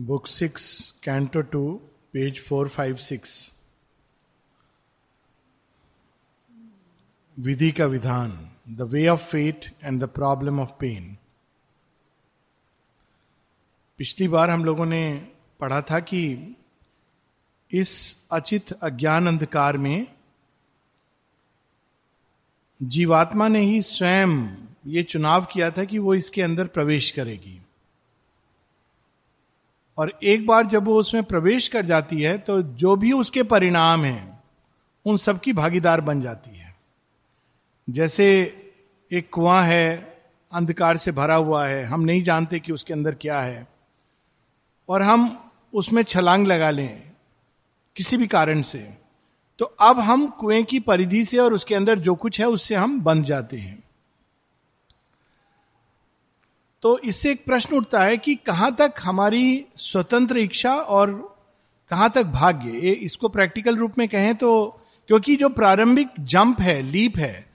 Book six, canto two, page four, five, six. विधि का विधान, the way of fate and the problem of pain. पिछली बार हम लोगों ने पढ़ा था कि इस अचित अज्ञान अंधकार में जीवात्मा ने ही स्वयं ये चुनाव किया था कि वो इसके अंदर प्रवेश करेगी। और एक बार जब वो उसमें प्रवेश कर जाती है तो जो भी उसके परिणाम हैं, उन सबकी भागीदार बन जाती है। जैसे एक कुआँ है, अंधकार से भरा हुआ है, हम नहीं जानते कि उसके अंदर क्या है, और हम उसमें छलांग लगा लें किसी भी कारण से तो अब हम कुएँ की परिधि से और उसके अंदर जो कुछ है, उससे हम बंध जाते हैं। तो इससे एक प्रश्न उठता है कि कहाँ तक हमारी स्वतंत्र इच्छा और कहाँ तक भाग्य? इसको प्रैक्टिकल रूप में कहें तो क्योंकि जो प्रारंभिक जंप है, लीप है,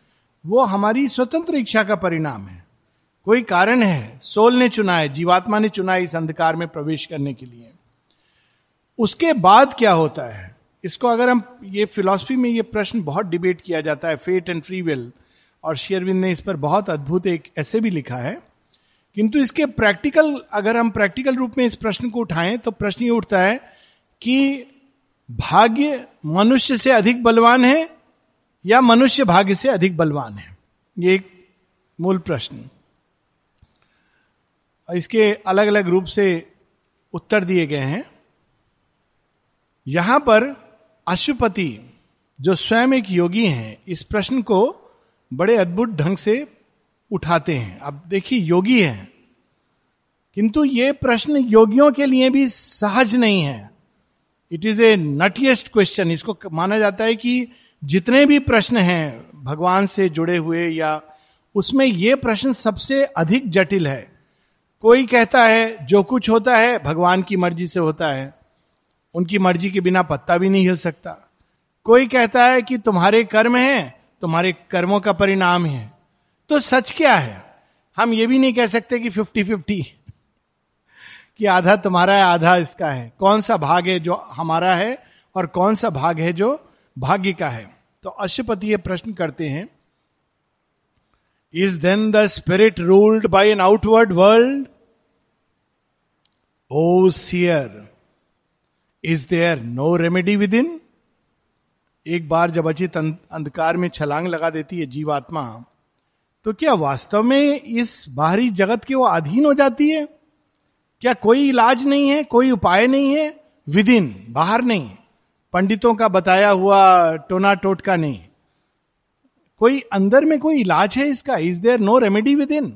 वो हमारी स्वतंत्र इच्छा का परिणाम है। कोई कारण है? सोल ने चुना है, जीवात्मा ने चुना है इस अंधकार में प्रवेश करने के लिए। उसके बाद क्या होता है? इसको अगर हम, ये फिलॉसफी में ये प्रश्न बहुत डिबेट किया जाता है, फेट एंड फ्री विल, और शेयरविंद ने इस पर बहुत अद्भुत एक ऐसे भी लिखा है। किंतु इसके प्रैक्टिकल, अगर हम प्रैक्टिकल रूप में इस प्रश्न को उठाएँ तो प्रश्न ये उठता है कि भाग्य मनुष्य से अधिक बलवान है या मनुष्य भाग्य से अधिक बलवान है? ये एक मूल प्रश्न। इसके अलग अलग रूप से उत्तर दिए गए हैं। यहाँ पर अशुपति जो स्वयं एक योगी हैं, इस प्रश्न को बड़े अद्भुत ढंग से उठाते हैं। अब देखिए, योगी हैं। किंतु ये प्रश्न योगियों के लिए भी सहज नहीं है। It is a knottiest question इसको माना जाता है कि जितने भी प्रश्न हैं भगवान से जुड़े हुए या उसमें यह प्रश्न सबसे अधिक जटिल है। कोई कहता है, जो कुछ होता है, भगवान की मर्ज़ी से होता है। उनकी मर्ज़ी के बिना पत्ता भी नहीं हिल सकता। कोई कहता है कि तुम्हारे कर्म हैं, तुम्हारे कर्मों का परिणाम है। तो सच क्या है? हम ये भी नहीं कह सकते कि फिफ्टी फिफ्टी कि आधा तुम्हारा है, आधा इसका है। कौन सा भाग है जो हमारा है और कौन सा भाग है जो भाग्य का है? तो अशुपति ये प्रश्न करते हैं is then the spirit ruled by an outward world O seer is there no remedy within एक बार जब अचित अंधकार में छलांग लगा देती है जीवात्मा तो क्या वास्तव में इस बाहरी जगत के वो अधीन हो जाती है? क्या कोई इलाज नहीं है, कोई उपाय नहीं है? विद इन बाहर नहीं पंडितों का बताया हुआ टोना टोटका नहीं। कोई अंदर में कोई इलाज है इसका? Is there no remedy within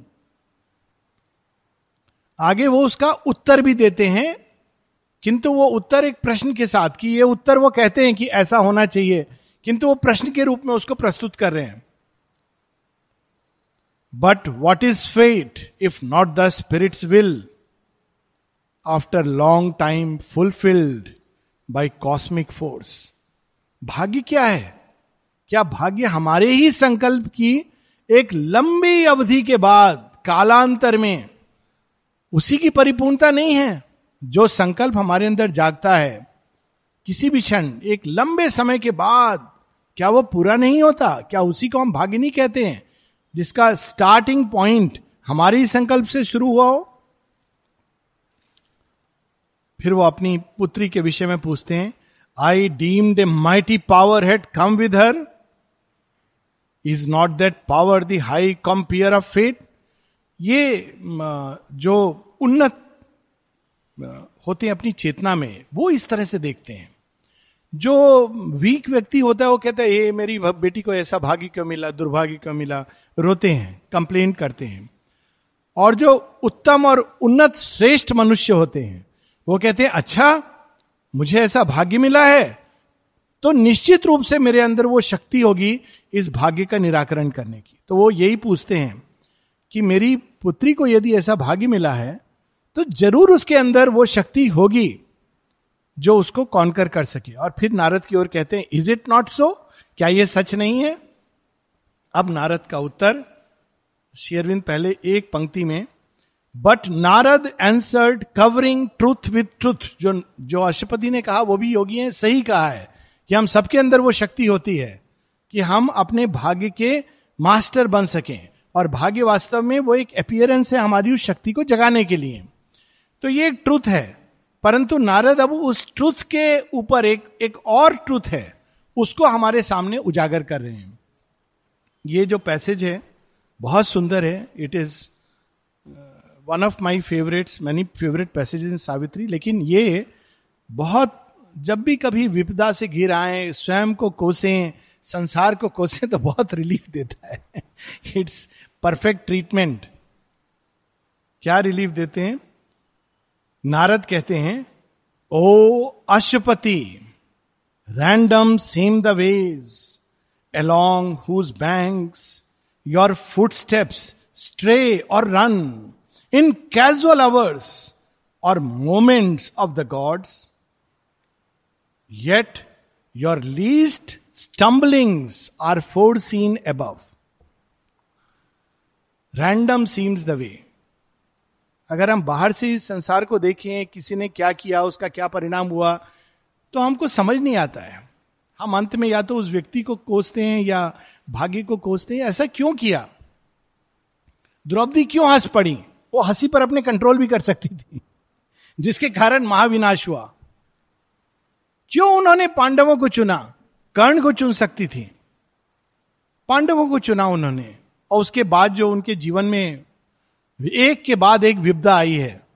आगे वो उसका उत्तर भी देते हैं, किंतु वो उत्तर एक प्रश्न के साथ कि ये उत्तर वो कहते हैं कि ऐसा होना चाहिए, किंतु वो प्रश्न के रूप में उसको प्रस्तुत कर रहे हैं। But what is fate if not the spirit's will after long time fulfilled by cosmic force भाग्य क्या है? क्या भाग्य हमारे ही संकल्प की एक लंबी अवधि के बाद, कालांतर में, उसी की परिपूर्णता नहीं है, जो संकल्प हमारे अंदर जागता है? किसी भी क्षण, एक लंबे समय के बाद, क्या वो पूरा नहीं होता? क्या उसी को हम भाग्य नहीं कहते हैं? जिसका स्टार्टिंग पॉइंट हमारे ही संकल्प से शुरू हुआ हो, फिर वो अपनी पुत्री के विषय में पूछते हैं I deemed a mighty power had come with her is not that power the high compeer of fate ये जो उन्नत होते हैं अपनी चेतना में, वो इस तरह से देखते हैं। जो वीक व्यक्ति होता है, वो कहता है ये मेरी बेटी को ऐसा भाग्य क्यों मिला दुर्भाग्य क्यों मिला? रोते हैं कंप्लेन करते हैं। और जो उत्तम और उन्नत श्रेष्ठ मनुष्य होते हैं, वो कहते हैं अच्छा मुझे ऐसा भाग्य मिला है तो निश्चित रूप से मेरे अंदर वो शक्ति होगी इस भाग्य का निराकरण करने की। तो वो यही पूछते हैं कि मेरी पुत्री को यदि ऐसा भाग्य मिला है तो ज़रूर उसके अंदर वो शक्ति होगी। जो उसको कॉन्कर कर सके। और फिर नारद की ओर कहते हैं इज़ इट नॉट सो क्या यह सच नहीं है? अब नारद का उत्तर शेयरविंद पहले एक पंक्ति में but Narad answered covering truth with truth जो जो अशुपति ने कहा, वो भी योगी है, सही कहा है कि हम सबके अंदर वो शक्ति होती है कि हम अपने भाग्य के मास्टर बन सकें। और भाग्य वास्तव में वो एक अपियरेंस है हमारी उस शक्ति को जगाने के लिए। तो ये एक ट्रूथ है। परंतु नारद अब उस ट्रूथ के ऊपर एक एक और ट्रूथ है, उसको हमारे सामने उजागर कर रहे हैं। ये जो पैसेज है, बहुत सुंदर है। It is one of my favourites many favourite passage in Savitri लेकिन ये बहुत, जब भी कभी विपदा से घिर आए, स्वयं को कोसें, संसार को कोसें तो बहुत रिलीफ देता है। इट्स परफेक्ट ट्रीटमेंट क्या रिलीफ देते हैं? नारद कहते हैं ओ अशुपति random seem the ways along whose banks your footsteps stray or run in casual hours or moments of the gods, yet your least stumblings are foreseen above. Random seems the way अगर हम बाहर से इस संसार को देखें, किसी ने क्या किया, उसका क्या परिणाम हुआ तो हमको समझ नहीं आता है। हम अंत में या तो उस व्यक्ति को कोसते हैं या भाग्य को कोसते हैं। ऐसा क्यों किया? द्रौपदी क्यों हंस पड़ी? वो हँसी पर अपने कंट्रोल भी कर सकती थी, जिसके कारण महाविनाश हुआ। क्यों उन्होंने पांडवों को चुना? कर्ण को चुन सकती थी। पांडवों को चुना उन्होंने, और उसके बाद जो उनके जीवन में एक के बाद एक विपदा आई है।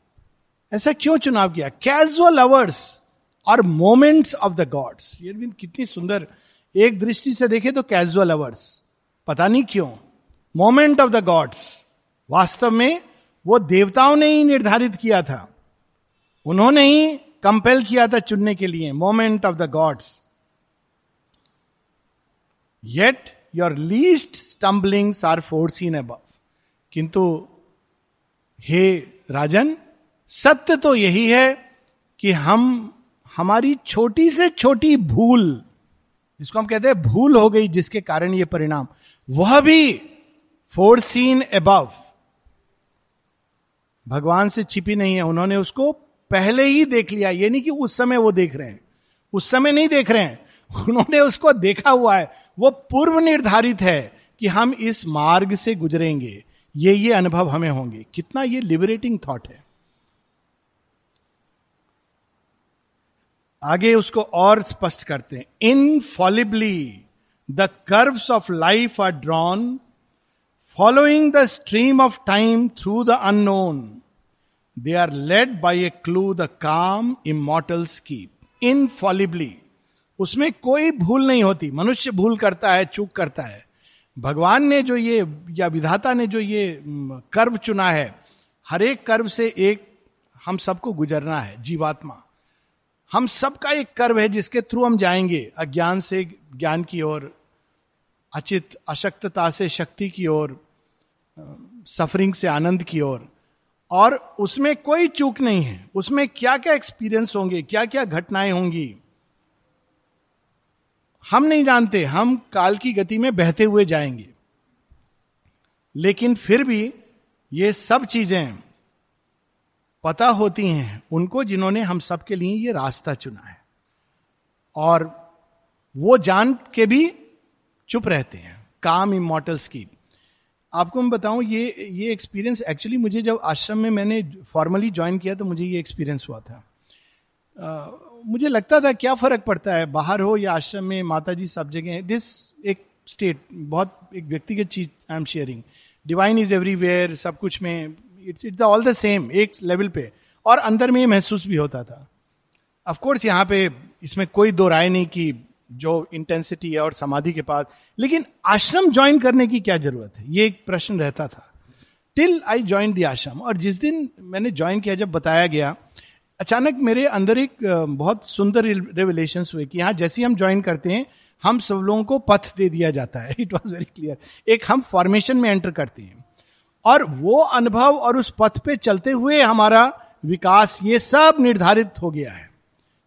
ऐसा क्यों चुनाव किया? कैजुअल अवर्स और मोमेंट्स ऑफ़ द गॉड्स ये कितनी सुंदर एक दृष्टि से देखे तो कैजुअल अवर्स पता नहीं क्यों। मोमेंट ऑफ़ द गॉड्स वास्तव में वो देवताओं ने ही निर्धारित किया था। उन्होंने ही कंपेल किया था चुनने के लिए। Moment of the gods yet your least stumblings are foreseen अब किंतु हे राजन, सत्य तो यही है कि हम, हमारी छोटी से छोटी भूल, जिसको हम कहते हैं भूल हो गई, जिसके कारण ये परिणाम, वह भी फोर सीन एबव भगवान से छिपी नहीं है, उन्होंने उसको पहले ही देख लिया, ये नहीं कि उस समय वो देख रहे हैं। उस समय नहीं देख रहे हैं, उन्होंने उसको देखा हुआ है, वो पूर्व निर्धारित है कि हम इस मार्ग से गुजरेंगे। ये ये अनुभव हमें होंगे। कितना ये लिबरेटिंग थॉट है। आगे उसको और स्पष्ट करते हैं। Infallibly the curves of life are drawn following the stream of time through the unknown they are led by a clue the calm immortal skip infallibly उसमें कोई भूल नहीं होती। मनुष्य भूल करता है, चूक करता है। भगवान ने जो ये, या विधाता ने जो ये कर्व चुना है, हर एक कर्व से एक हम सबको गुजरना है, जीवात्मा। हम सबका एक कर्व है जिसके थ्रू हम जाएँगे, अज्ञान से ज्ञान की ओर, अचित, अशक्तता से शक्ति की ओर सफरिंग से आनंद की ओर। और उसमें कोई चूक नहीं है। उसमें क्या क्या एक्सपीरियंस होंगे क्या क्या घटनाएँ होंगी हम नहीं जानते, हम काल की गति में बहते हुए जाएँगे। लेकिन फिर भी ये सब चीज़ें पता होती हैं उनको जिन्होंने हम सबके लिए ये रास्ता चुना है। और वो जान के भी चुप रहते हैं, काम इमोटल्स की। आपको मैं बताऊँ, ये ये एक्सपीरियंस एक्चुअली मुझे जब आश्रम में मैंने फॉर्मली ज्वाइन किया तो मुझे ये एक्सपीरियंस हुआ था। मुझे लगता था क्या फ़र्क पड़ता है, बाहर हो या आश्रम में माता जी सब जगह दिस एक स्टेट बहुत एक व्यक्तिगत चीज़ I am sharing divine is everywhere सब कुछ में it's it's all the same एक लेवल पे। और अंदर में ये महसूस भी होता था। अफकोर्स यहाँ पे इसमें कोई दो राय नहीं कि जो इंटेंसिटी है और समाधि के पास, लेकिन आश्रम ज्वाइन करने की क्या ज़रूरत है? ये एक प्रश्न रहता था। टिल आई ज्वाइन द आश्रम, और जिस दिन मैंने ज्वाइन किया, जब बताया गया अचानक मेरे अंदर एक बहुत सुंदर रेवलेशन हुए कि यहाँ जैसे हम ज्वाइन करते हैं, हम सब लोगों को पथ दे दिया जाता है। इट वॉज़ वेरी क्लियर एक हम फॉर्मेशन में एंटर करते हैं। और वो अनुभव और उस पथ पे चलते हुए हमारा विकास ये सब निर्धारित हो गया है।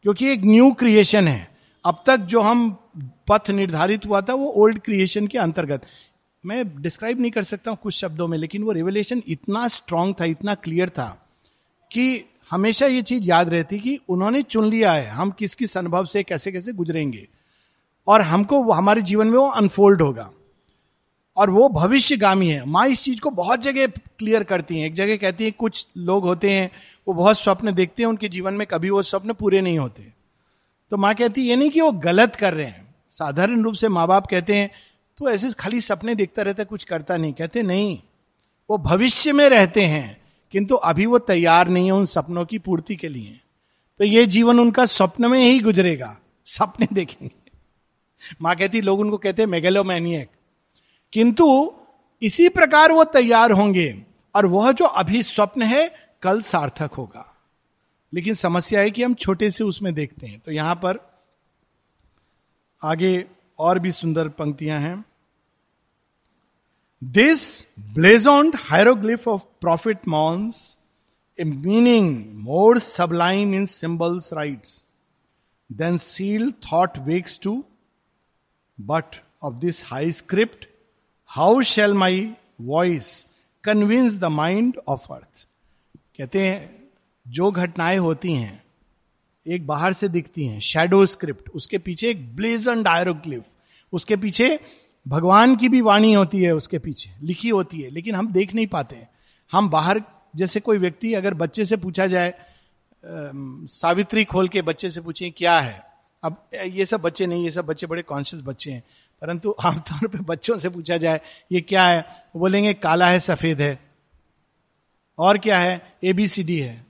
क्योंकि एक न्यू क्रिएशन है। अब तक जो हम पथ निर्धारित हुआ था, वो ओल्ड क्रिएशन के अंतर्गत। मैं डिस्क्राइब नहीं कर सकता हूँ कुछ शब्दों में, लेकिन वो रिवलेशन इतना स्ट्रांग था, इतना क्लियर था कि हमेशा ये चीज़ याद रहती कि उन्होंने चुन लिया है, हम किस किस अनुभव से कैसे कैसे गुजरेंगे। और हमको हमारे जीवन में वो अनफोल्ड होगा। और वो भविष्यगामी है। माँ इस चीज़ को बहुत जगह क्लियर करती हैं। एक जगह कहती है, कुछ लोग होते हैं, वो बहुत स्वप्न देखते हैं, उनके जीवन में कभी वो स्वप्न पूरे नहीं होते। तो माँ कहती, ये नहीं कि वो गलत कर रहे हैं। साधारण रूप से माँ बाप कहते हैं तो ऐसे खाली सपने देखता रहता, कुछ करता नहीं। कहते, नहीं, वो भविष्य में रहते हैं। किंतु अभी वो तैयार नहीं है उन सपनों की पूर्ति के लिए। तो ये जीवन उनका स्वप्न में ही गुजरेगा, सपने देखेंगे। माँ कहती, लोग उनको कहते हैं मेगेलोमैनियक किंतु इसी प्रकार वो तैयार होंगे और वह जो अभी स्वप्न है, कल सार्थक होगा। लेकिन समस्या है कि हम छोटे से उसमें देखते हैं। तो यहाँ पर आगे और भी सुंदर पंक्तियाँ हैं। This blazoned hieroglyph of prophet morns a meaning more sublime in symbols writes than seal thought wakes to but of this high script how shall my voice convince the mind of earth कहते हैं, जो घटनाएँ होती हैं, एक बाहर से दिखती हैं शेडो स्क्रिप्ट उसके पीछे एक ब्लेजन डायरोक्लिफ उसके पीछे भगवान की भी वाणी होती है उसके पीछे, लिखी होती है, लेकिन हम देख नहीं पाते हम बाहर, जैसे कोई व्यक्ति अगर बच्चे से पूछा जाए सावित्री खोल के बच्चे से पूछे, क्या है? अब ये सब बच्चे नहीं, ये सब बच्चे बड़े कॉन्शियस बच्चे हैं। परंतु आमतौर पे बच्चों से पूछा जाए, ये क्या है? बोलेंगे, काला है, सफ़ेद है। और क्या है? एबीसीडी है।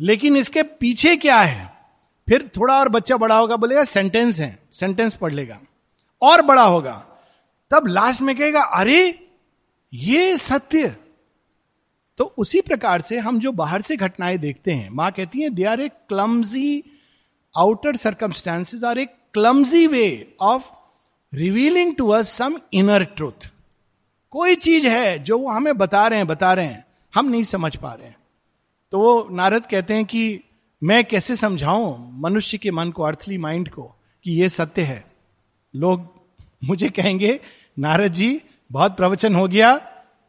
लेकिन इसके पीछे क्या है? फिर थोड़ा और बच्चा बड़ा होगा, बोलेगा सेंटेंस है सेंटेंस पढ़ लेगा। और बड़ा होगा। तब लास्ट में कहेगा, अरे, ये सत्य. तो उसी प्रकार से हम जो बाहर से घटनाएँ देखते हैं, माँ कहती है they are a clumsy outer circumstances are a clumsy way of revealing to us some inner truth कोई चीज़ है जो वो हमें बता रहे हैं, बता रहे हैं, हम नहीं समझ पा रहे हैं। तो वो नारद कहते हैं कि, मैं कैसे समझाऊं मनुष्य के मन को अर्थली माइंड को, कि ये सत्य है? लोग मुझे कहेंगे नारद जी, बहुत प्रवचन हो गया।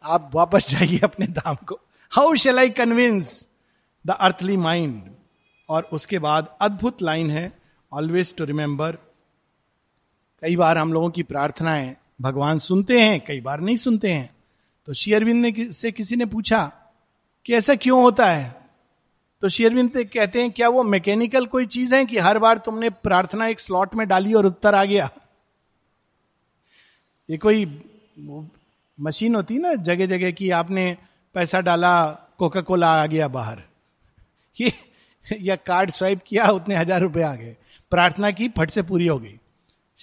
आप वापस जाइए अपने धाम को। How shall I convince the earthly mind और उसके बाद अद्भुत लाइन है ऑलवेज टू रिमेंबर कई बार हम लोगों की प्रार्थनाएँ भगवान सुनते हैं, कई बार नहीं सुनते हैं। तो शेयरविंद ने से किसी ने पूछा, कि ऐसा क्यों होता है? तो शेयरविंद कहते हैं, क्या वो मैकेनिकल कोई चीज़ है कि हर बार तुमने प्रार्थना एक स्लॉट में डाली और उत्तर आ गया? ये कोई मशीन होती ना जगह जगह की आपने पैसा डाला कोका कोला आ गया बाहर। ये, या कार्ड स्वाइप किया, उतने हज़ार रुपए आ गए। प्रार्थना की, फट से पूरी हो गई।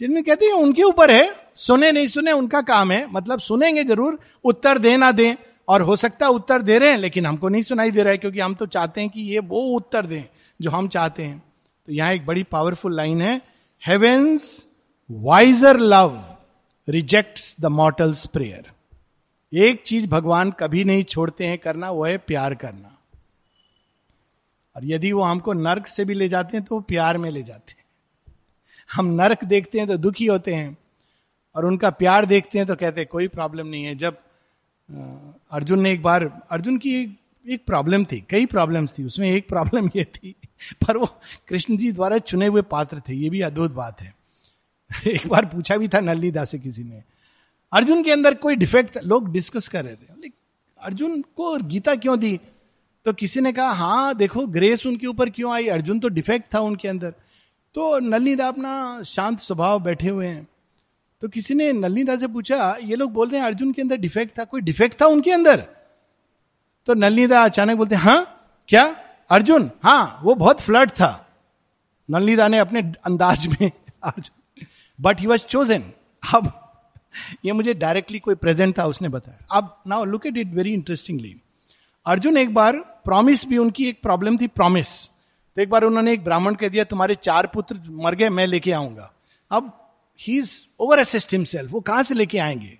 में कहते हैं, उनके ऊपर है, सुने नहीं सुने, उनका काम है। मतलब सुनेंगे ज़रूर, उत्तर दे ना दें, और हो सकता है उत्तर दे रहे हैं, लेकिन हमको नहीं सुनाई दे रहा है, क्योंकि हम तो चाहते हैं कि ये वो उत्तर दें, जो हम चाहते हैं। तो यहाँ एक बड़ी पावरफुल लाइन है heaven's wiser love reject the mortal's prayer एक चीज़ भगवान कभी नहीं छोड़ते हैं करना वो है प्यार करना। और यदि वो हमको नर्क से भी ले जाते हैं तो वो प्यार में ले जाते हैं। हम नरक देखते हैं तो दुखी होते हैं। और उनका प्यार देखते हैं तो कहते हैं कोई प्रॉब्लम नहीं है। जब अर्जुन ने एक बार अर्जुन की एक, एक प्रॉब्लम थी कई प्रॉब्लम्स थी उसमें एक प्रॉब्लम ये थी पर वो कृष्ण जी द्वारा चुने हुए पात्र थे ये भी अद्भुत बात है। एक बार पूछा भी था नलनी से किसी ने, अर्जुन के अंदर कोई डिफेक्ट लोग डिस्कस कर रहे थे। अर्जुन को गीता क्यों दी? तो किसी ने कहा हाँ देखो ग्रेस उनके ऊपर क्यों आई? अर्जुन तो डिफेक्ट था उनके अंदर। तो नलनीदा अपना शांत स्वभाव बैठे हुए हैं। तो किसी ने नलनीदा से पूछा, ये लोग बोल रहे हैं, अर्जुन के अंदर डिफेक्ट था? कोई डिफेक्ट था उनके अंदर? तो नलनीदा अचानक बोलते हाँ क्या? अर्जुन हाँ वो बहुत फ्लड था। नलनीदा ने अपने अंदाज में बट ही वॉज़ चोजन अब, ये मुझे डायरेक्टली कोई प्रेजेंट था, उसने बताया। अब now look at it very interestingly Arjun एक बार प्रॉमिस भी उनकी एक प्रॉब्लम थी प्रॉमिस तो एक बार उन्होंने एक ब्राह्मण कह दिया, तुम्हारे चार पुत्र मर गए, मैं लेके आऊँगा. अब he is over assist himself वो कहाँ से लेके आएँगे?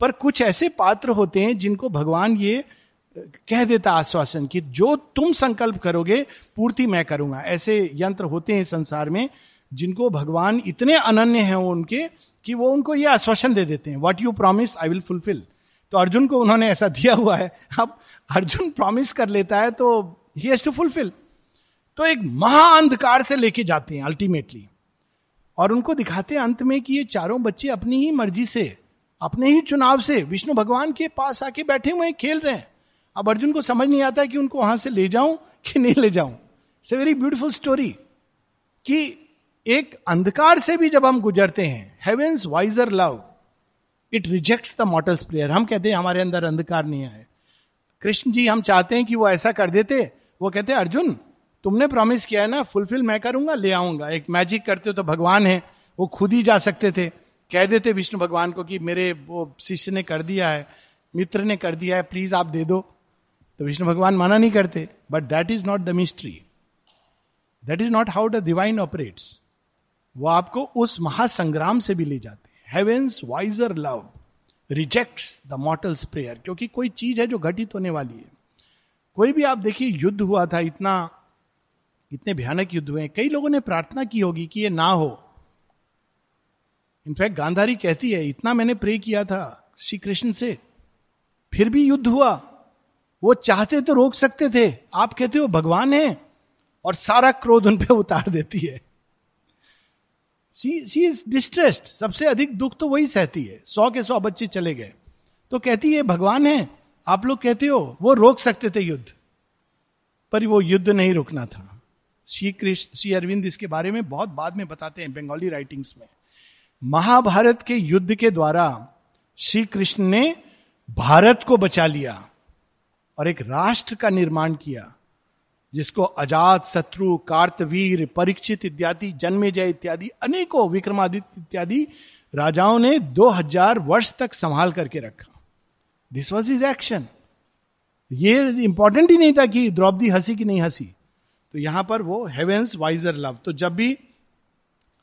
पर कुछ ऐसे पात्र होते हैं जिनको भगवान ये, कह देता आश्वासन कि जो तुम संकल्प करोगे, पूर्ति मैं करूँगा। ऐसे यंत्र होते हैं संसार में जिनको भगवान इतने अनन्य हैं उनके कि वो उनको ये आश्वासन दे देते हैं what you promise I will fulfil तो अर्जुन को उन्होंने ऐसा दिया हुआ है, अब अर्जुन प्रॉमिस कर लेता है तो ही हैज़ टू फुलफिल तो एक महाअंधकार से लेके जाते हैं अल्टीमेटली और उनको दिखाते हैं अंत में कि ये चारों बच्चे अपनी ही मर्ज़ी से, अपने ही चुनाव से विष्णु भगवान के पास आके बैठे हुए खेल रहे हैं। अब अर्जुन को समझ नहीं आता कि उनको वहाँ से ले जाऊँ कि नहीं ले जाऊँ। It's a very beautiful story कि एक अंधकार से भी जब हम गुजरते हैं heaven's wiser love it rejects the mortal's prayer हम कहते हैं, हमारे अंदर अंधकार नहीं आए कृष्ण जी, हम चाहते हैं कि वो ऐसा कर देते। वो कहते, अर्जुन, तुमने प्रॉमिस किया है ना फुलफिल मैं करूँगा, ले आऊँगा। एक मैजिक करते हो तो भगवान है, वो खुद ही जा सकते थे। कह देते विष्णु भगवान को कि मेरे वो शिष्य ने कर दिया है, मित्र ने कर दिया है प्लीज़ आप दे दो। तो विष्णु भगवान माना नहीं करते। But that is not the mystery that is not how the divine operates वो आपको उस महासंग्राम से भी ले जाते हैं। Wiser love reject the mortal's prayer क्योंकि कोई चीज़ है जो घटित होने वाली है। कोई भी आप देखिए, युद्ध हुआ था, इतना, इतने भयानक युद्ध हुए कई लोगों ने प्रार्थना की होगी कि ये ना हो। इनफैक्ट गांधारी कहती है, इतना मैंने प्रे किया था श्री कृष्ण से, फिर भी युद्ध हुआ। वो चाहते तो रोक सकते थे। आप कहते हो, भगवान है। और सारा क्रोध उन पे उतार देती है। सी इज़ डिस्ट्रेस्ड सबसे अधिक दुख तो वही सहती है। सौ के सौ बच्चे चले गए। तो कहती है, भगवान है। आप लोग कहते हो, वो रोक सकते थे युद्ध। पर वो युद्ध नहीं रुकना था। श्री कृष्ण, श्री अरविंद इसके बारे में बहुत बाद में बताते हैं, बंगाली राइटिंग्स में। महाभारत के युद्ध के द्वारा श्री कृष्ण ने भारत को बचा लिया और एक राष्ट्र का निर्माण किया। जिसको अजात, शत्रु, कार्तवीर, परीक्षित इत्यादि जन्मे जय इत्यादि, अनेकों विक्रमादित्य इत्यादि राजाओं ने 2000 वर्ष तक संभाल करके रखा। दिस वॉज़ इज़ एक्शन ये इंपॉर्टेंट ही नहीं था कि द्रौपदी हँसी कि नहीं हँसी। तो यहाँ पर वो हेवेंस वाइजर लव तो जब भी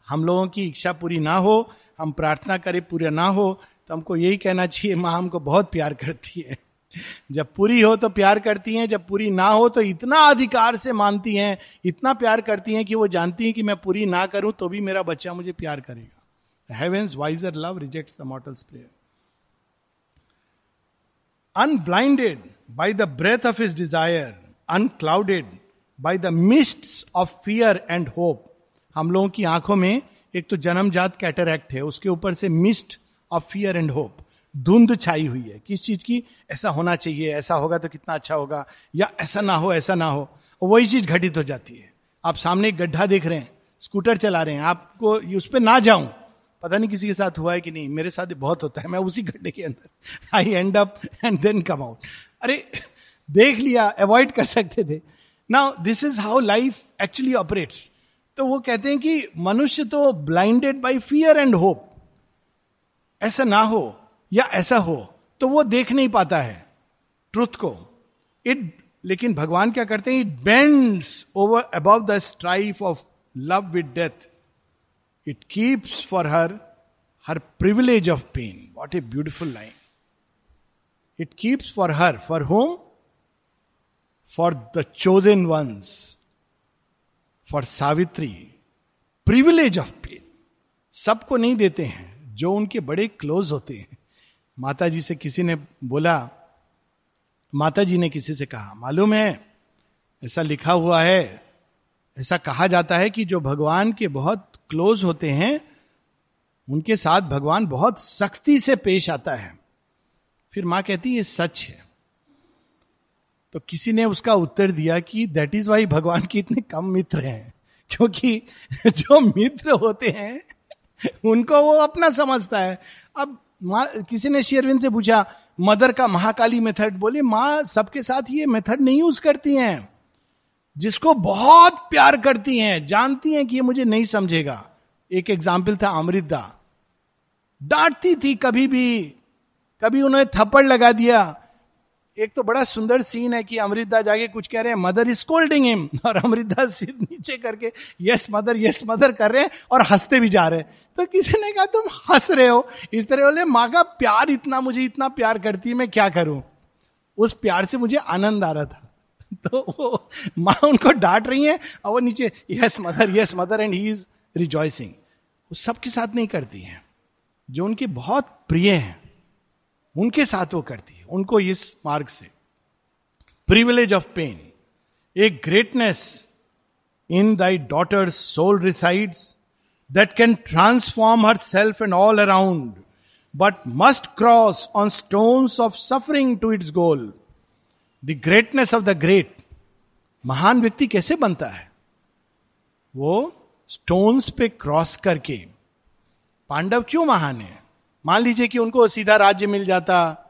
हम लोगों की इच्छा पूरी ना हो, हम प्रार्थना करें पूरा ना हो तो हमको यही कहना चाहिए, माँ हमको बहुत प्यार करती है। जब पूरी हो तो प्यार करती हैं, जब पूरी ना हो तो इतना अधिकार से मानती हैं, इतना प्यार करती हैं कि वो जानती हैं कि मैं पूरी ना करूँ तो भी मेरा बच्चा मुझे प्यार करेगा। Heaven's wiser love rejects the mortal's prayer unblinded by the breath of his desire unclouded by the mist of fear and hope हम लोगों की आँखों में एक तो जन्मजात कैटरैक्ट है, उसके ऊपर से mist of fear and hope धुंध छाई हुई है। किस चीज़ की? ऐसा होना चाहिए, ऐसा होगा तो कितना अच्छा होगा, या ऐसा ना हो, ऐसा ना हो वही चीज़ घटित हो जाती है। आप सामने एक गड्ढा देख रहे हैं, स्कूटर चला रहे हैं, आपको उस पर ना जाऊँ, पता नहीं किसी के साथ हुआ है कि नहीं, मेरे साथ बहुत होता है, मैं उसी गड्ढे के अंदर I end up and then come out अरे, देख लिया अवॉइड कर सकते थे। Now this is how life actually operates तो वो कहते हैं कि मनुष्य तो blinded by fear and hope ऐसा ना हो या ऐसा हो तो वो देख नहीं पाता है ट्रुथ को। इट लेकिन भगवान क्या करते हैं? It bends over above the strife of love with death it keeps for her her privilege of pain what a beautiful line it keeps for her for home for the chosen ones for Savitri privilege of pain सबको नहीं देते हैं, जो उनके बड़े close होते हैं। माता जी से किसी ने बोला माता जी ने किसी से कहा, मालूम है, ऐसा लिखा हुआ है, ऐसा कहा जाता है कि जो भगवान के बहुत क्लोज होते हैं, उनके साथ भगवान बहुत सख्ती से पेश आता है। फिर माँ कहती, ये सच है। तो किसी ने उसका उत्तर दिया कि दैट इज़ वाई भगवान के इतने कम मित्र हैं, क्योंकि जो मित्र होते हैं, उनको वो अपना समझता है। अब किसी ने शेयरविंद से पूछा, मदर का महाकाली मेथड, बोले, माँ, सबके साथ ये मेथड नहीं यूज़ करती हैं, जिसको बहुत प्यार करती हैं, जानती हैं कि ये मुझे नहीं समझेगा। एक एग्ज़ाम्पल था अमृता। डांटती थी कभी भी, कभी उन्होंने थप्पड़ लगा दिया एक तो बड़ा सुंदर सीन है कि अमृता जाके कुछ कह रहे हैं मदर इज़ कोल्डिंग हिम और अमृता सिर नीचे करके यस मदर यस मदर कर रहे हैं और हँसते भी जा रहे हैं। तो किसी ने कहा, तुम हंस रहे हो। इस तरह बोले, माँ का प्यार इतना, मुझे इतना प्यार करती है, मैं क्या करूँ? उस प्यार से मुझे आनंद आ रहा था। तो वो माँ उनको डांट रही है और वो नीचे yes mother yes mother and he is rejoicing वो सबके साथ नहीं करती है। जो उनके बहुत प्रिय हैं। उनके साथ वो करती है, उनको इस मार्ग से। Privilege of pain a greatness in thy daughter soul resides that can transform her self and all around but must cross on stones of suffering to its goal the greatness of the great महान व्यक्ति कैसे बनता है? वो stones पे cross करके, पांडव क्यों महान है? मान लीजिए कि उनको सीधा राज्य मिल जाता,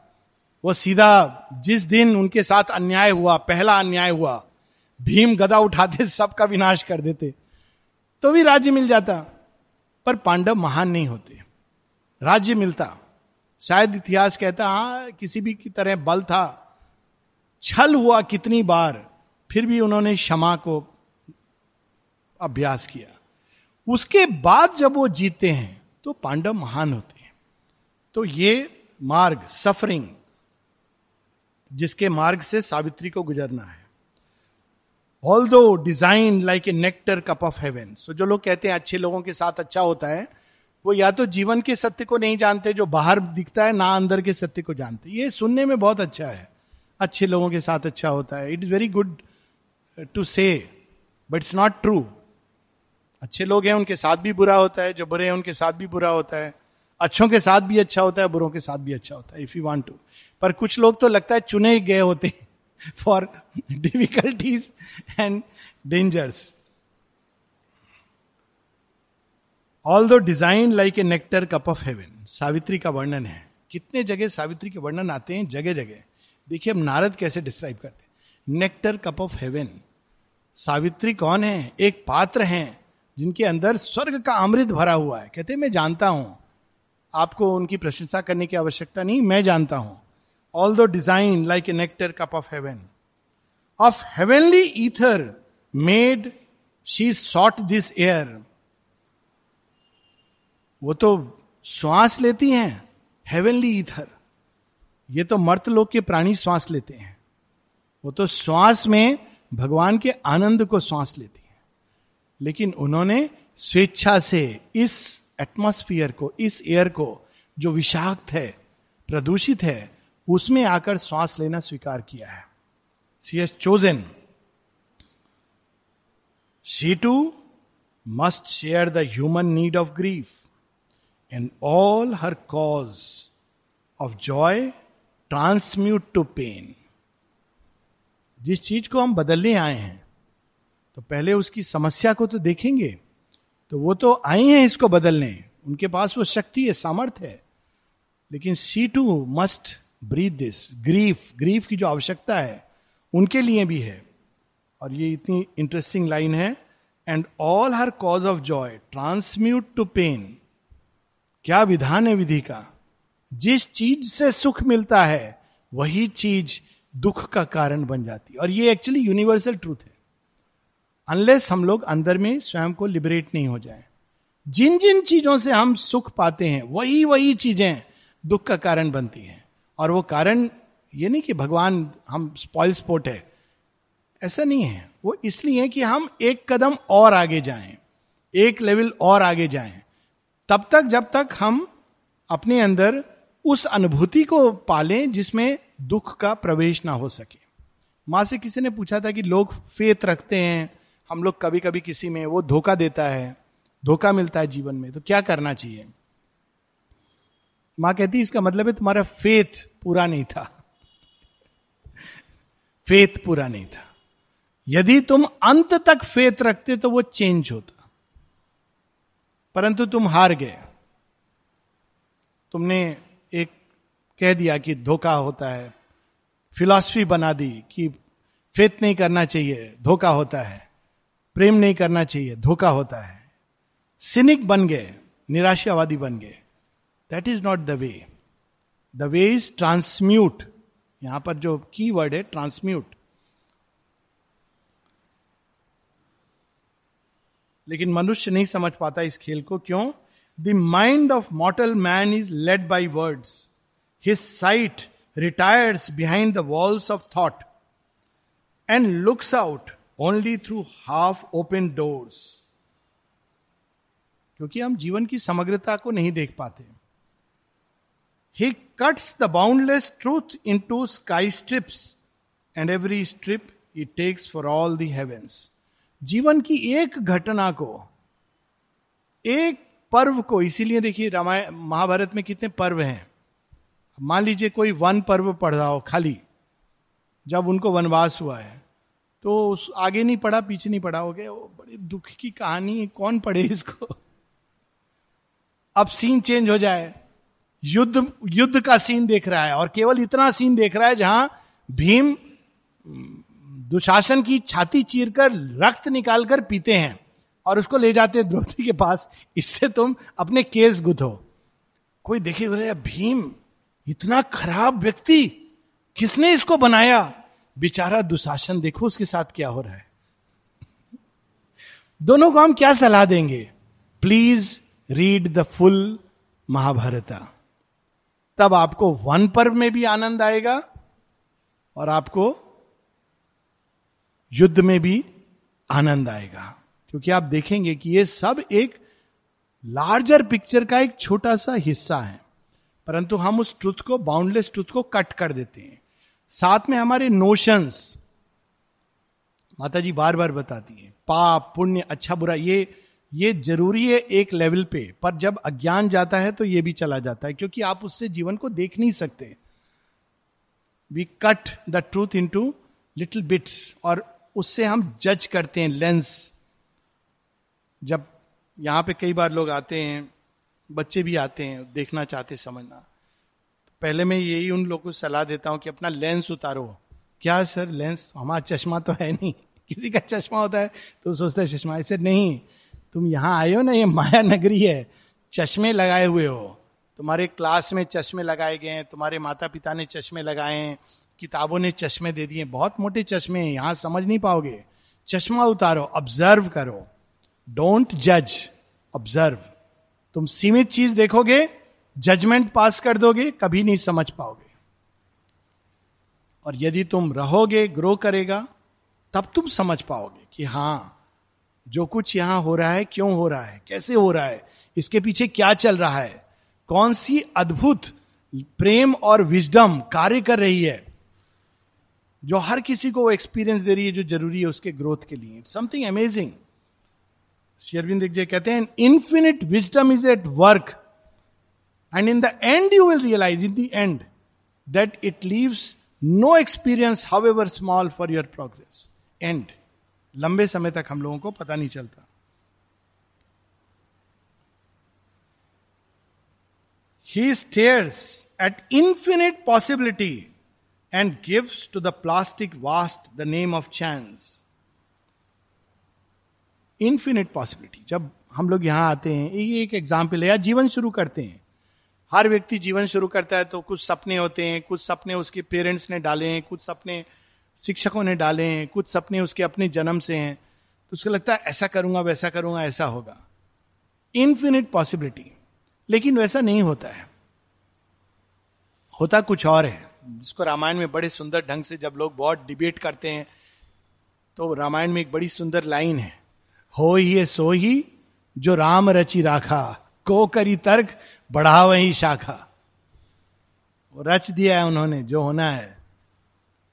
वो सीधा जिस दिन उनके साथ अन्याय हुआ, पहला अन्याय हुआ, भीम गदा उठाते, सबका विनाश कर देते तो भी राज्य मिल जाता। पर पांडव महान नहीं होते। राज्य मिलता। शायद इतिहास कहता हाँ किसी भी की तरह बल था, छल हुआ कितनी बार, फिर भी उन्होंने क्षमा को अभ्यास किया। उसके बाद जब वो जीते हैं तो पांडव महान होते। तो ये मार्ग सफरिंग जिसके मार्ग से सावित्री को गुजरना है। Although designed like a nectar cup of heaven so जो लोग कहते हैं अच्छे लोगों के साथ अच्छा होता है, वो या तो जीवन के सत्य को नहीं जानते, जो बाहर दिखता है, ना अंदर के सत्य को जानते। ये सुनने में बहुत अच्छा है। अच्छे लोगों के साथ अच्छा होता है। It is very good to say but it's not true अच्छे लोग हैं, उनके साथ भी बुरा होता है, जो बुरे हैं, उनके साथ भी बुरा होता है। अच्छों के साथ भी अच्छा होता है, बुरों के साथ भी अच्छा होता है इफ़ यू वांट टू पर कुछ लोग तो लगता है चुने ही गए होते for difficulties and dangers although designed like a nectar cup of heaven Savitri का वर्णन है। कितने जगह सावित्री के वर्णन आते हैं? जगह जगह देखिए, हम नारद कैसे डिस्क्राइब करते हैं। Nectar cup of heaven Savitri कौन है? एक पात्र हैं, जिनके अंदर स्वर्ग का अमृत भरा हुआ है। कहते हैं, मैं जानता हूँ आपको उनकी प्रशंसा करने की आवश्यकता नहीं, मैं जानता हूँ। Although designed like a nectar cup of heaven of heavenly ether made she sought this air वो तो श्वास लेती हैं हेवनली ईथर ये तो मर्त लोग के प्राणी श्वास लेते हैं। वो तो श्वास में भगवान के आनंद को श्वास लेती है। लेकिन उन्होंने स्वेच्छा से इस एटमोस्फियर को, इस एयर को, जो विषाक्त है, प्रदूषित है, उसमें आकर श्वास लेना स्वीकार किया है। She's chosen she too must share the human need of grief and all her cause of joy transmute to pain जिस चीज़ को हम बदलने आए हैं तो पहले उसकी समस्या को तो देखेंगे। तो वो तो आए हैं इसको बदलने। उनके पास वो शक्ति है, सामर्थ्य है। लेकिन she too must breathe this grief grief की जो आवश्यकता है, उनके लिए भी है। और ये इतनी इंटरेस्टिंग लाइन है। And all her cause of joy transmute to pain क्या विधान है विधि का? जिस चीज़ से सुख मिलता है, वही चीज़ दुख का कारण बन जाती है। और ये एक्चुअली यूनिवर्सल ट्रूथ है। अनलेस हम लोग अंदर में स्वयं को लिबरेट नहीं हो जाए। जिन जिन चीज़ों से हम सुख पाते हैं, वही वही चीज़ें दुख का कारण बनती हैं। और वो कारण ये नहीं कि भगवान हम स्पॉइल स्पोर्ट है। ऐसा नहीं है। वो इसलिए कि हम एक कदम और आगे जाएँ, एक लेवल और आगे जाएँ। तब तक, जब तक हम अपने अंदर उस अनुभूति को पालें जिसमें दुख का प्रवेश ना हो सके। माँ से किसी ने पूछा था कि लोग फेत रखते हैं हम लोग कभी कभी किसी में वो धोखा देता है, धोखा मिलता है जीवन में तो क्या करना चाहिए? माँ कहती, इसका मतलब है तुम्हारा फेथ पूरा नहीं था। फेथ पूरा नहीं था। यदि तुम अंत तक फेथ रखते तो वो चेंज होता। परंतु तुम हार गए। तुमने एक कह दिया कि धोखा होता है। फिलॉसफी बना दी कि फेत नहीं करना चाहिए, धोखा होता है। प्रेम नहीं करना चाहिए, धोखा होता है। सिनिक बन गए, निराशावादी बन गए। That is not the way the way is transmute यहाँ पर जो की वर्ड है ट्रांसम्यूट लेकिन मनुष्य नहीं समझ पाता इस खेल को, क्यों? The mind of mortal man is led by words his sight retires behind the walls of thought and looks out only through half open doors क्योंकि हम जीवन की समग्रता को नहीं देख पाते। He cuts the boundless truth into sky strips and every strip he takes for all the heavens जीवन की एक घटना को, एक पर्व को, इसीलिए देखिए रामायण, महाभारत में कितने पर्व हैं। मान लीजिए कोई वन पर्व पढ़ रहा हो खाली, जब उनको वनवास हुआ है। तो उस आगे नहीं पढ़ा, पीछे नहीं पढ़ा। हो गया बड़ी दुख की कहानी है, कौन पढ़े इसको? अब सीन चेंज हो जाए। युद्ध युद्ध का सीन देख रहा है और केवल इतना सीन देख रहा है जहाँ भीम, दुशासन की छाती चीरकर रक्त निकालकर पीते हैं और उसको ले जाते द्रौपदी के पास। इससे तुम अपने केस गुथो। कोई देखे, बोले, भीम, इतना खराब व्यक्ति, किसने इसको बनाया? बेचारा दुशासन, देखो उसके साथ क्या हो रहा है। दोनों को हम क्या सलाह देंगे? Please read the full Mahabharata तब आपको वन पर्व में भी आनंद आएगा और आपको युद्ध में भी आनंद आएगा। क्योंकि आप देखेंगे कि ये सब एक लार्जर पिक्चर का एक छोटा सा हिस्सा है। परंतु हम उस ट्रुथ को बाउंडलेस ट्रुथ को कट कर देते हैं। साथ में हमारे नोशंस माता जी बार बार बताती है, पाप, पुण्य अच्छा बुरा, ये ये ज़रूरी है एक लेवल पे, पर जब अज्ञान जाता है तो ये भी चला जाता है, क्योंकि आप उससे जीवन को देख नहीं सकते। We cut the truth into little bits और उससे हम जज करते हैं लेंस जब यहाँ पे कई बार लोग आते हैं, बच्चे भी आते हैं, देखना चाहते, समझना। पहले मैं यही उन लोगों को सलाह देता हूँ कि अपना लेंस उतारो। क्या सर, लेंस? हमारा चश्मा तो है नहीं। किसी का चश्मा होता है तो सोचता है, चश्मा? ऐसे, नहीं, तुम यहाँ आए हो ना, ये माया नगरी है। चश्मे लगाए हुए हो। तुम्हारे क्लास में चश्मे लगाए गए हैं, तुम्हारे माता पिता ने चश्मे लगाए हैं, किताबों ने चश्मे दे दिए बहुत मोटे चश्मे हैं, यहाँ समझ नहीं पाओगे। चश्मा उतारो ऑब्ज़र्व करो। डोंट जज ऑब्ज़र्व तुम सीमित चीज़ देखोगे जजमेंट पास कर दोगे, कभी नहीं समझ पाओगे। और यदि तुम रहोगे ग्रो करेगा, तब तुम समझ पाओगे कि हाँ, जो कुछ यहाँ हो रहा है, क्यों हो रहा है, कैसे हो रहा है, इसके पीछे क्या चल रहा है, कौन सी अद्भुत प्रेम और विजडम कार्य कर रही है, जो हर किसी को एक्सपीरियंस दे रही है, जो ज़रूरी है उसके ग्रोथ के लिए। समथिंग अमेजिंग शेरविंद कहते हैं infinite wisdom is at work and in the end you will realise in the end that it leaves no experience however small for your progress and लंबे समय तक हम लोगों को पता नहीं चलता। He stares at infinite possibility and gives to the plastic vast the name of chance infinite possibility जब हम लोग यहाँ आते हैं, ये एक एग्ज़ाम्पल है, या जीवन शुरू करते हैं। हर व्यक्ति जीवन शुरू करता है तो कुछ सपने होते हैं, कुछ सपने उसके पेरेंट्स ने डाले हैं, कुछ सपने शिक्षकों ने डाले हैं, कुछ सपने उसके अपने जन्म से हैं। तो उसको लगता है ऐसा करूँगा, वैसा करूँगा, ऐसा होगा। इन्फिनिट पॉसिबिलिटी लेकिन वैसा नहीं होता है। होता कुछ और है, जिसको रामायण में बड़े सुंदर ढंग से जब लोग बहुत डिबेट करते हैं तो रामायण में एक बड़ी सुंदर लाइन है हो ही, सो ही, जो राम रचि राखा, को करी तर्क बढ़ा वही शाखा। वो रच दिया है उन्होंने, जो होना है।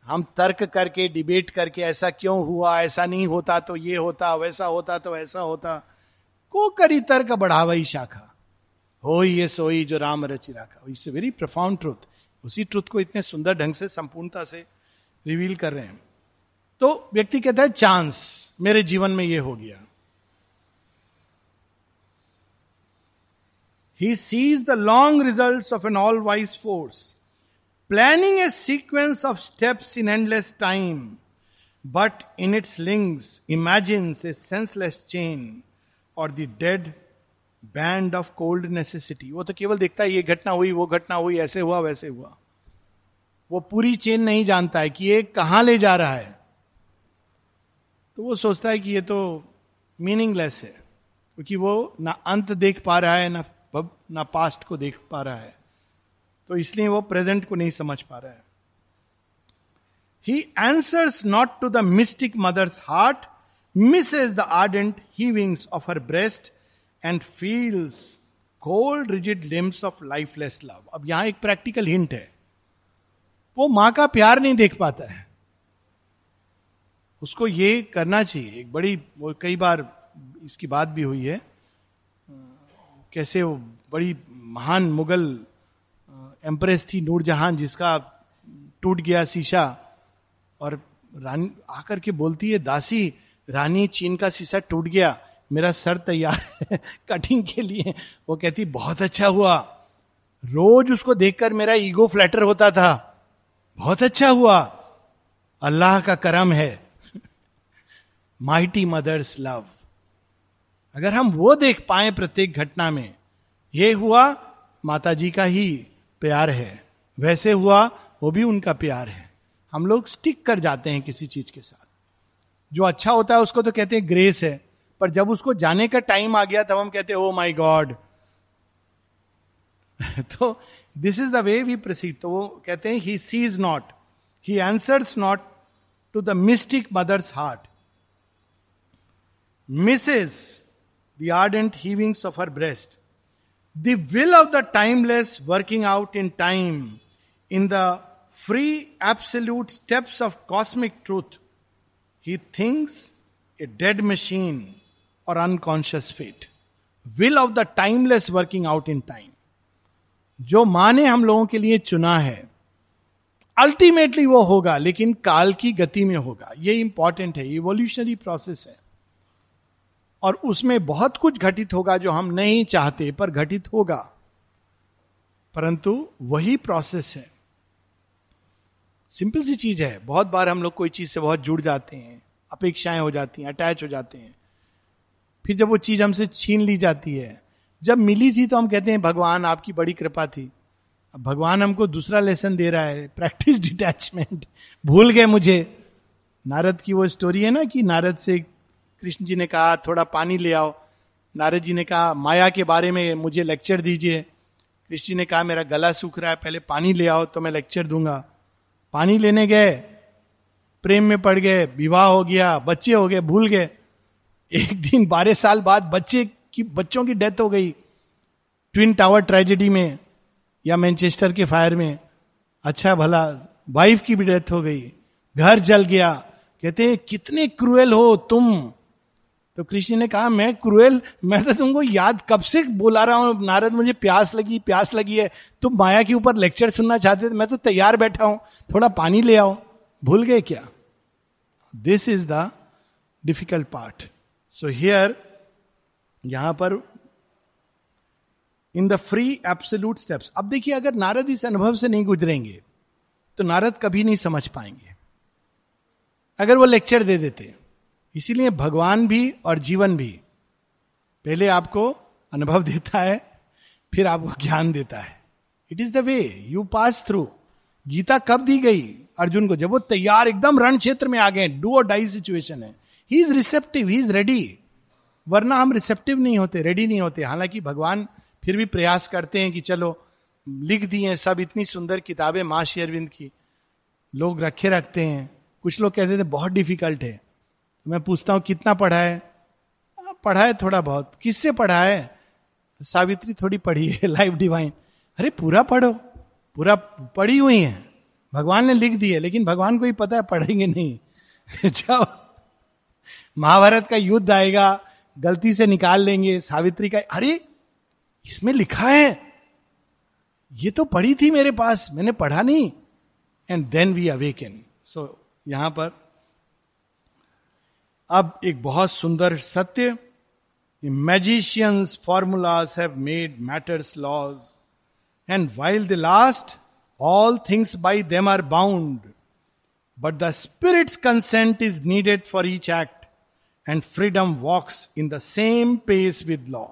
हम तर्क करके डिबेट करके, ऐसा क्यों हुआ, ऐसा नहीं होता तो ये होता, वैसा होता तो ऐसा होता। को करी तर्क बढ़ा वही शाखा। हो ये सोई जो राम रचि राखा। It's a very profound truth उसी ट्रुथ को इतने सुंदर ढंग से, संपूर्णता से रिवील कर रहे हैं। तो व्यक्ति कहता है चांस मेरे जीवन में ये हो गया। He sees the long results of an all wise force, planning a sequence of steps in endless time, but in its links imagines a senseless chain or the dead band of cold necessity वो तो केवल देखता है ये घटना हुई वो घटना हुई ऐसे हुआ वैसे हुआ वो पूरी चेन नहीं जानता है कि ये कहाँ ले जा रहा है तो वो सोचता है कि ये तो मीनिंगलेस है क्योंकि वो ना अंत देख पा रहा है ना ना पास्ट को देख पा रहा है। तो इसलिए वो प्रेजेंट को नहीं समझ पा रहा है। He answers not to the mystic mother's heart misses the ardent heavings of her breast and feels cold rigid limbs of lifeless love अब यहाँ एक प्रैक्टिकल हिंट है। वो माँ का प्यार नहीं देख पाता है। उसको ये करना चाहिए। एक बड़ी, वो कई बार इसकी बात भी हुई है। कैसे वो बड़ी महान मुगल एम्प्रेस थी नूरजहान जिसका टूट गया शीशा और रानी आकर के बोलती है, दासी, रानी चीन का शीशा टूट गया, मेरा सर तैयार है कटिंग के लिए। वो कहती, बहुत अच्छा हुआ। रोज उसको देखकर मेरा ईगो फ्लैटर होता था। बहुत अच्छा हुआ। अल्लाह का करम है। माइटी मदर्स लव अगर हम वो देख पाए प्रत्येक घटना में, ये हुआ माता जी का ही प्यार है, वैसे हुआ वो भी उनका प्यार है। हम लोग स्टिक कर जाते हैं किसी चीज़ के साथ। जो अच्छा होता है उसको तो कहते हैं ग्रेस है, पर जब उसको जाने का टाइम आ गया, तब हम कहते हैं ओ माई गॉड तो this is the way we proceed तो वो कहते हैं he sees not he answers not to the mystic mother's heart misses the ardent heavings of her breast the will of the timeless working out in time in the free absolute steps of cosmic truth he thinks a dead machine और unconscious fate will of the timeless working out in time जो माँ ने हम लोगों के लिए चुना है अल्टीमेटली वो होगा, लेकिन काल की गति में होगा। ये इंपॉर्टेंट है इवोल्यूशनरी प्रोसेस है। और उसमें बहुत कुछ घटित होगा जो हम नहीं चाहते, पर घटित होगा। परंतु वही प्रोसेस है। सिंपल सी चीज़ है। बहुत बार हम लोग कोई चीज़ से बहुत जुड़ जाते हैं, अपेक्षाएँ हो जाती हैं अटैच हो जाते हैं। फिर जब वो चीज़ हमसे छीन ली जाती है, जब मिली थी तो हम कहते हैं, भगवान, आपकी बड़ी कृपा थी। अब भगवान हमको दूसरा लेसन दे रहा है प्रैक्टिस डिटैचमेंट भूल गए मुझे। नारद की वो स्टोरी है ना कि नारद से कृष्ण जी ने कहा, थोड़ा पानी ले आओ। नारद जी ने कहा, माया के बारे में मुझे लेक्चर दीजिए। कृष्ण जी ने कहा, मेरा गला सूख रहा है, पहले पानी ले आओ तो मैं लेक्चर दूँगा। पानी लेने गए, प्रेम में पड़ गए, विवाह हो गया, बच्चे हो गए, भूल गए। एक दिन, बारह साल बाद बच्चे की, बच्चों की डेथ हो गई। ट्विन टावर ट्रेजेडी में या मैनचेस्टर के फायर में। अच्छा भला वाइफ की भी डेथ हो गई। घर जल गया। कहते हैं, कितने क्रूएल हो तुम। तो कृष्ण ने कहा, मैं क्रूएल, मैं तो तुमको याद कब से बोला रहा हूँ? नारद, मुझे प्यास लगी प्यास लगी है। तुम माया के ऊपर लेक्चर सुनना चाहते थे, मैं तो तैयार बैठा हूँ। थोड़ा पानी ले आओ। भूल गए क्या? This is the difficult part so here यहाँ पर in the free absolute steps अब देखिए, अगर नारद इस अनुभव से नहीं गुजरेंगे तो नारद कभी नहीं समझ पाएँगे। अगर वो लेक्चर दे देते इसीलिए भगवान भी और जीवन भी पहले आपको अनुभव देता है, फिर आपको ज्ञान देता है। It is the way you pass through Gita कब दी गई अर्जुन को? जब वो तैयार एकदम रण क्षेत्र में आ गए डू और डाई सिचुएशन है। He is receptive he is ready वरना हम रिसेप्टिव नहीं होते रेडी नहीं होते। हालाँकि भगवान फिर भी प्रयास करते हैं कि चलो, लिख दिए सब, इतनी सुंदर किताबें माँ शेरविंद की। लोग रखे रखते हैं। कुछ लोग कहते थे, बहुत डिफ़िकल्ट है। मैं पूछता हूँ, कितना पढ़ा है पढ़ा है थोड़ा बहुत। किससे पढ़ा है सावित्री थोड़ी पढ़ी है, लाइफ डिवाइन। अरे, पूरा पढ़ो। पूरा पढ़ी हुई है। भगवान ने लिख दी है, लेकिन भगवान को ही पता है, पढ़ेंगे नहीं। जब महाभारत का युद्ध आएगा, गलती से निकाल लेंगे, सावित्री का अरे, इसमें लिखा है। ये तो पढ़ी थी मेरे पास, मैंने पढ़ा नहीं। And then we awaken so यहाँ पर अब एक बहुत सुंदर सत्य magicians formulas have made matter's laws and while the last all things by them are bound but the spirit's consent is needed for each act and freedom walks in the same pace with law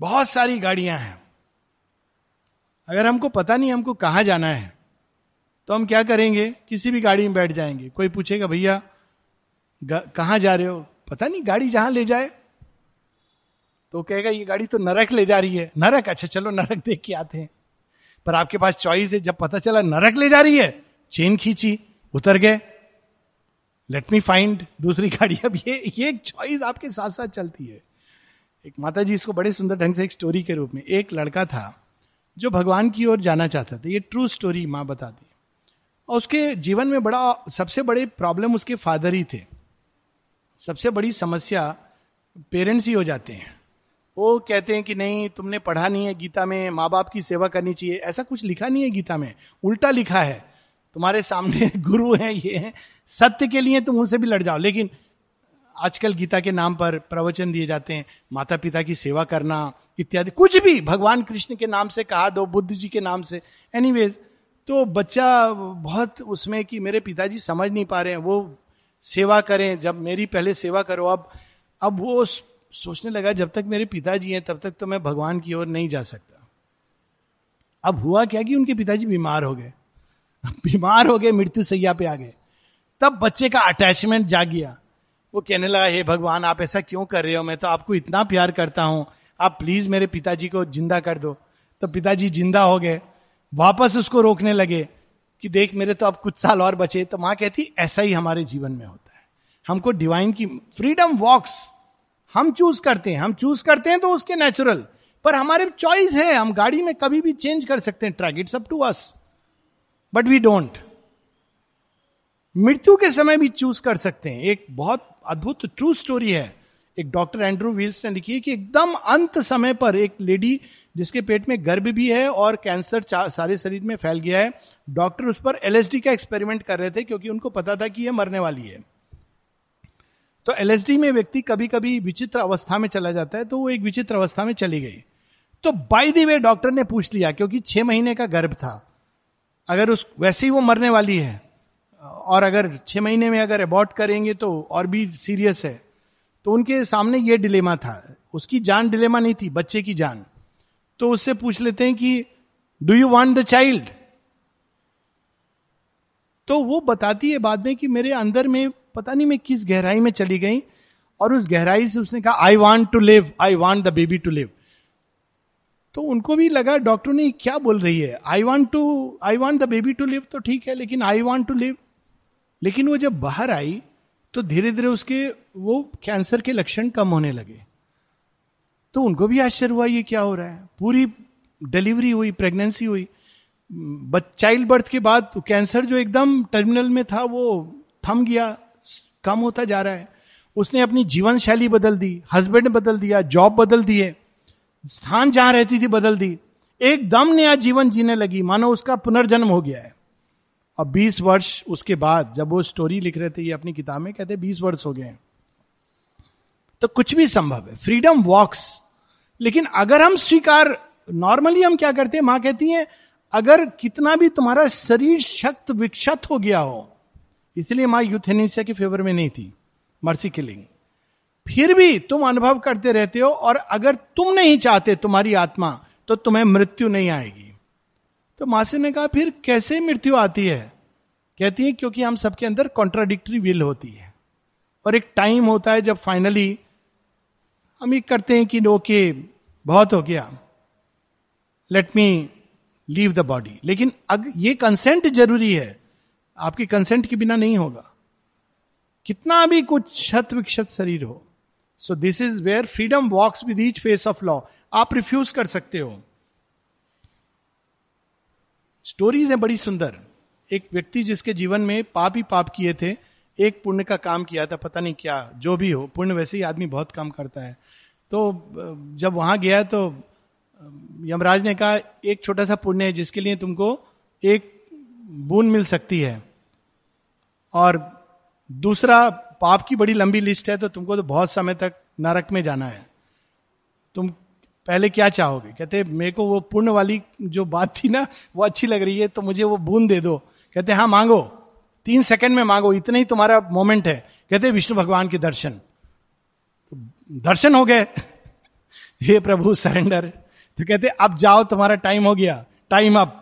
बहुत सारी गाड़ियाँ हैं। अगर हमको पता नहीं हमको कहाँ जाना है तो हम क्या करेंगे? किसी भी गाड़ी में बैठ जाएँगे। कोई पूछेगा, भैया कहा जा रहे हो? पता नहीं, गाड़ी जहाँ ले जाए। तो कहेगा, ये गाड़ी तो नरक ले जा रही है। नरक? अच्छा चलो, नरक देख के आते हैं। पर आपके पास चॉइस है, जब पता चला नरक ले जा रही है चेन खींची, उतर गए। लेट मी फाइंड दूसरी गाड़ी। अब ये ये एक चॉइस आपके साथ साथ चलती है। एक माता जी इसको बड़े सुंदर ढंग से एक स्टोरी के रूप में, एक लड़का था, जो भगवान की ओर जाना चाहता था। ये ट्रू स्टोरी माँ बताती और उसके जीवन में बड़ा, सबसे बड़े प्रॉब्लम उसके फादर ही थे। सबसे बड़ी समस्या पेरेंट्स ही हो जाते हैं। वो कहते हैं कि नहीं, तुमने पढ़ा नहीं है गीता में माँ बाप की सेवा करनी चाहिए। ऐसा कुछ लिखा नहीं है गीता में। उल्टा लिखा है। तुम्हारे सामने गुरु हैं, ये हैं। सत्य के लिए तुम उनसे भी लड़ जाओ। लेकिन आजकल गीता के नाम पर प्रवचन दिए जाते हैं माता पिता की सेवा करना इत्यादि। कुछ भी, भगवान कृष्ण के नाम से कहा दो, बुद्ध जी के नाम से। एनीवेज तो बच्चा बहुत उसमें कि मेरे पिताजी समझ नहीं पा रहे हैं। वो सेवा करें, जब मेरी पहले सेवा करो, अब अब वो सोचने लगा, जब तक मेरे पिताजी हैं, तब तक तो मैं भगवान की ओर नहीं जा सकता। अब हुआ क्या कि उनके पिताजी बीमार हो गए? बीमार हो गए, मृत्यु सैया पे आ गए। तब बच्चे का अटैचमेंट जाग गया। वो कहने लगा, हे भगवान, आप ऐसा क्यों कर रहे हो? मैं तो आपको इतना प्यार करता हूँ। आप प्लीज़ मेरे पिताजी को ज़िंदा कर दो। तो पिताजी ज़िंदा हो गए। वापस उसको रोकने लगे। कि देख, मेरे तो अब कुछ साल और बचे। तो माँ कहती, ऐसा ही हमारे जीवन में होता है। हमको डिवाइन की फ्रीडम वॉक्स हम चूज़ करते हैं। हम चूज़ करते हैं तो उसके नेचुरल पर हमारे चॉइस है। हम गाड़ी में कभी भी चेंज कर सकते हैं। Track it's up to us but we don't मृत्यु के समय भी चूज़ कर सकते हैं। एक बहुत अद्भुत ट्रू स्टोरी है। एक डॉक्टर एंड्रू विल्स ने लिखी है कि एकदम अंत समय पर एक लेडी जिसके पेट में गर्भ भी है और कैंसर सारे शरीर में फैल गया है। डॉक्टर उस पर एलएसडी का एक्सपेरिमेंट कर रहे थे क्योंकि उनको पता था कि यह मरने वाली है। तो एलएसडी में व्यक्ति कभी कभी विचित्र अवस्था में चला जाता है तो वो एक विचित्र अवस्था में चली गई। तो बाई दी वे डॉक्टर ने पूछ लिया, क्योंकि छह महीने का गर्भ था। अगर उस, वैसे ही वो मरने वाली है, और अगर छह महीने में अगर अबॉर्ट करेंगे तो और भी सीरियस है। तो उनके सामने ये डिलेमा था। उसकी जान डिलेमा नहीं थी, बच्चे की जान। तो उससे पूछ लेते हैं कि do you want the child तो वो बताती है बाद में कि मेरे अंदर में, पता नहीं मैं किस गहराई में चली गई, और उस गहराई से उसने कहा I want to live I want the baby to live तो उनको भी लगा, डॉक्टर ने क्या बोल रही है? I want to I want the baby to live तो ठीक है, लेकिन आई वॉन्ट टू लिव लेकिन वो जब बाहर आई तो धीरे धीरे उसके, वो कैंसर के लक्षण कम होने लगे। तो उनको भी आश्चर्य हुआ ये क्या हो रहा है। पूरी डिलीवरी हुई प्रेगनेंसी हुई। चाइल्ड बर्थ के बाद तो कैंसर जो एकदम टर्मिनल में था, वो थम गया, कम होता जा रहा है। उसने अपनी जीवन शैली बदल दी हस्बैंड बदल दिया जॉब बदल दिए, स्थान जहाँ रहती थी बदल दी। एकदम नया जीवन जीने लगी। मानो उसका पुनर्जन्म हो गया है। और 20 वर्ष उसके बाद जब वो स्टोरी लिख रहे थे, ये अपनी किताब में कहते 20 वर्ष हो गए तो कुछ भी संभव है। फ्रीडम वॉक्स लेकिन अगर हम स्वीकार नॉर्मली हम क्या करते हैं? माँ कहती है, अगर कितना भी तुम्हारा शरीर शक्त, विक्षत हो गया हो, इसलिए माँ यूथेनिसिया के फेवर में नहीं थी। मर्सी किलिंग फिर भी तुम अनुभव करते रहते हो और अगर तुम नहीं चाहते तुम्हारी आत्मा तो तुम्हें मृत्यु नहीं आएगी। तो मासी ने कहा, फिर कैसे मृत्यु आती है? कहती है, क्योंकि हम सबके अंदर कॉन्ट्राडिक्टरी विल होती है। और एक टाइम होता है जब फाइनली हम ये करते हैं कि ओके बहुत हो गया। Let me leave the body लेकिन अग, ये कंसेंट ज़रूरी है। आपके कंसेंट के बिना नहीं होगा। कितना भी कुछ शत विक्षत शरीर हो so this is where freedom walks with each face of law आप रिफ्यूज कर सकते हो। स्टोरीज है बड़ी सुंदर। एक व्यक्ति जिसके जीवन में पाप ही पाप किए थे एक पुण्य का काम किया था, पता नहीं क्या, जो भी हो, पुण्य वैसे ही आदमी बहुत कम करता है। तो जब वहाँ गया तो यमराज ने कहा, एक छोटा सा पुण्य है जिसके लिए तुमको एक बूंद मिल सकती है। और दूसरा, पाप की बड़ी लंबी लिस्ट है तो तुमको तो बहुत समय तक नरक में जाना है। तुम पहले क्या चाहोगे? कहते, मेरे को वो पुण्य वाली जो बात थी ना, वो अच्छी लग रही है तो मुझे वो बूंद दे दो। कहते हाँ मांगो। तीन सेकंड में मांगो, इतना ही तुम्हारा मोमेंट है। कहते विष्णु भगवान के दर्शन। तो दर्शन हो गए। हे प्रभु सरेंडर तो कहते अब जाओ, तुम्हारा टाइम हो गया। Time up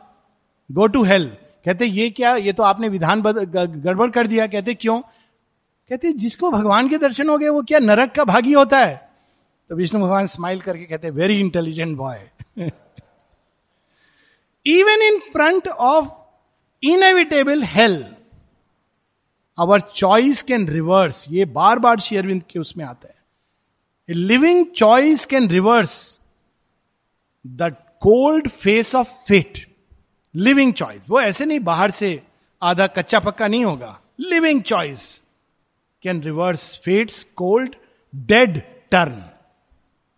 go to hell कहते ये क्या? ये तो आपने विधान गड़बड़ कर दिया। कहते क्यों? कहते जिसको भगवान के दर्शन हो गए, वो क्या नरक का भागी होता है? तो विष्णु भगवान स्माइल करके कहते very intelligent boy even in front of inevitable hell our choice can reverse ये बार बार शेयरविंद के उसमें आता है। Living choice can reverse the cold face of fate living choice वो ऐसे नहीं बाहर से आधा कच्चा पक्का नहीं होगा। Living choice can reverse fate's cold dead turn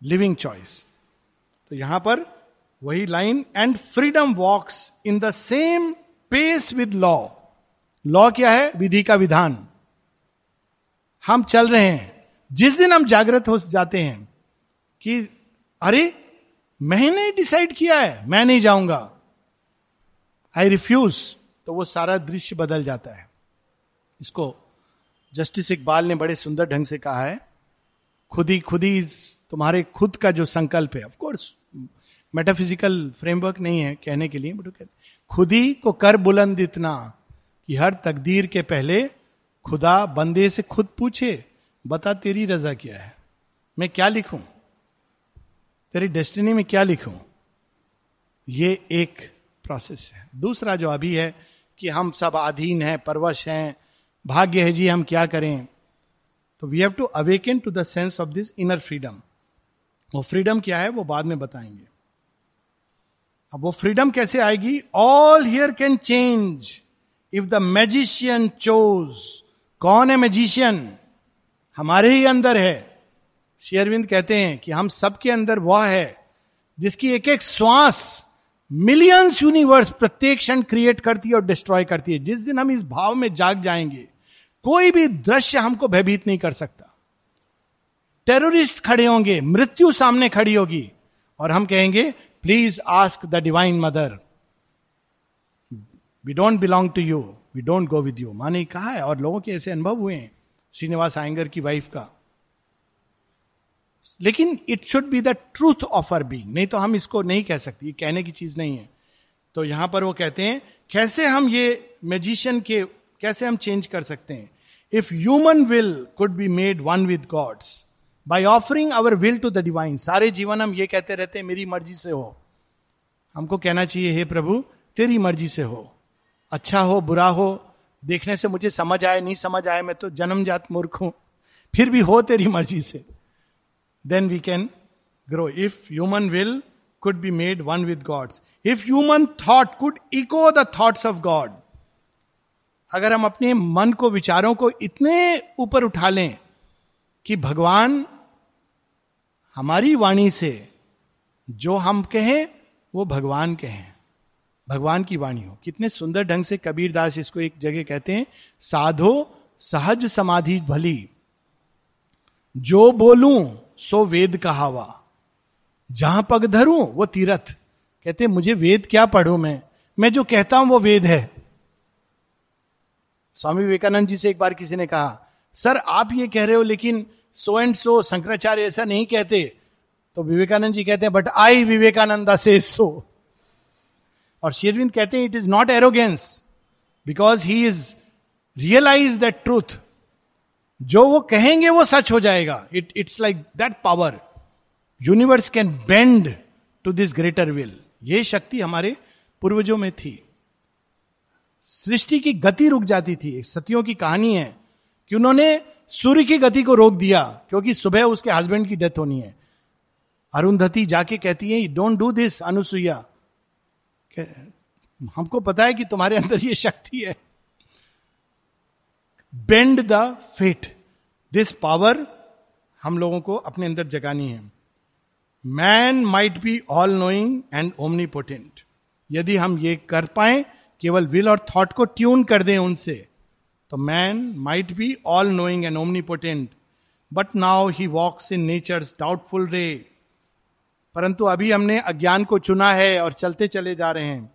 living choice तो यहाँ पर वही line and freedom walks in the same pace with law law क्या है? विधि का विधान। हम चल रहे हैं। जिस दिन हम जागृत हो जाते हैं कि, अरे, मैंने डिसाइड किया है, मैं नहीं जाऊँगा। आई रिफ्यूज तो वो सारा दृश्य बदल जाता है। इसको जस्टिस इकबाल ने बड़े सुंदर ढंग से कहा है, खुद ही खुद ही तुम्हारे खुद का जो संकल्प है। ऑफकोर्स मेटाफिजिकल फ्रेमवर्क नहीं है कहने के लिए बट कहते खुद ही को कर बुलंद इतना कि हर तकदीर के पहले खुदा बंदे से खुद पूछे, बता तेरी रजा क्या है? मैं क्या लिखूं? तेरी डेस्टिनी में क्या लिखूं? ये एक प्रोसेस है। दूसरा जो अभी है कि हम सब अधीन हैं, परवश हैं, भाग्य है जी, हम क्या करें? तो we have to awaken to the sense of this inner freedom वो फ्रीडम क्या है, वो बाद में बताएँगे। अब वो फ्रीडम कैसे आएगी? All here can change if the magician choose कौन है मैजिशियन हमारे ही अंदर है। शेयरविंद कहते हैं कि हम सबके अंदर वह है, जिसकी एक एक श्वास मिलियंस यूनिवर्स प्रत्येक क्षण क्रिएट करती है और डिस्ट्रॉय करती है। जिस दिन हम इस भाव में जाग जाएँगे, कोई भी दृश्य हमको भयभीत नहीं कर सकता। टेररिस्ट खड़े होंगे, मृत्यु सामने खड़ी होगी और हम कहेंगे please ask the divine mother we don't belong to you we don't go with you माने कहा है, और लोगों के ऐसे अनुभव हुए हैं, श्रीनिवास आयंगर की वाइफ का। लेकिन it should be the truth of our being नहीं तो हम इसको नहीं कह सकते कहने की चीज़ नहीं है। तो यहाँ पर वो कहते हैं, कैसे हम ये मैजिशियन के, कैसे हम चेंज कर सकते हैं? If human will could be made one with God's by offering our will to the divine सारे जीवन हम ये कहते रहते हैं, मेरी मर्ज़ी से हो। हमको कहना चाहिए, हे प्रभु, तेरी मर्ज़ी से हो। अच्छा हो, बुरा हो, देखने से मुझे समझ आए, नहीं समझ आए, मैं तो जन्मजात मूर्ख हूँ। फिर भी हो तेरी मर्ज़ी से। Then we can grow if human will could be made one with God's if human thought could echo the thoughts of God अगर हम अपने मन को, विचारों को इतने ऊपर उठा लें कि भगवान हमारी वाणी से जो हम कहें, वो भगवान कहें। भगवान की वाणी हो। कितने सुंदर ढंग से कबीर दास इसको एक जगह कहते हैं, साधो सहज समाधि भली। जो बोलूँ, सो वेद कहावा। जहाँ पग धरूं, वो तीरथ। कहते मुझे वेद क्या पढ़ू मैं? मैं जो कहता हूँ, वो वेद है। स्वामी विवेकानंद जी से एक बार किसी ने कहा, सर, आप ये कह रहे हो, लेकिन सो एंड सो, शंकराचार्य ऐसा नहीं कहते। तो विवेकानंद जी कहते हैं, बट आई विवेकानंद से सो। और शेरविंद कहते हैं it is not arrogance because he is realise that truth जो वो कहेंगे, वो सच हो जाएगा। It it's like that power universe can bend to this greater will ये शक्ति हमारे पूर्वजों में थी। सृष्टि की गति रुक जाती थी। सतियों की कहानी है कि उन्होंने सूर्य की गति को रोक दिया, क्योंकि सुबह उसके हस्बैंड की डेथ होनी है। अरुंधति जाके कहती है डोंट डू दिस अनुसुईया। हमको पता है कि तुम्हारे अंदर ये शक्ति है। Bend the fate this power हम लोगों को अपने अंदर जगानी है। Man might be all knowing and omnipotent यदि हम ये कर पाए, केवल विल और थॉट को ट्यून कर दें उनसे तो man might be all knowing and omnipotent but now he walks in nature doubtful ray परंतु अभी हमने अज्ञान को चुना है और चलते चले जा रहे हैं।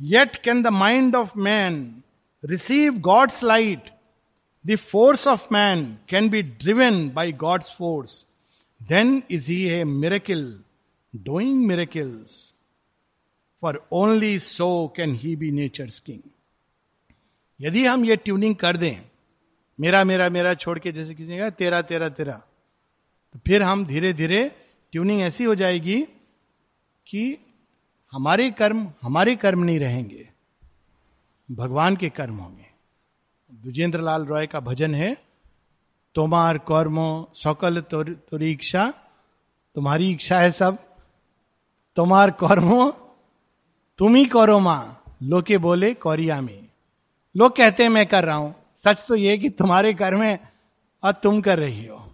Yet can the mind of man receive God's light the force of man can be driven by God's force then is he a miracle doing miracles for only so can he be nature king यदि हम ये tuning कर दें, मेरा मेरा मेरा छोड़ के जैसे किसी ने कहा, तेरा तेरा तेरा तो फिर हम धीरे धीरे ट्यूनिंग ऐसी हो जाएगी कि हमारे कर्म हमारे कर्म नहीं रहेंगे। भगवान के कर्म होंगे। द्विजेंद्र लाल रॉय का भजन है, तोमार कर्मो, सकल तुरी इच्छा, तुम्हारी इच्छा है सब। तुम्हार कर्मो, तुम ही करो माँ। लोके बोले, कौरिया में। लोग कहते हैं, मैं कर रहा हूँ। सच तो ये कि तुम्हारे कर्म है और तुम कर रही हो।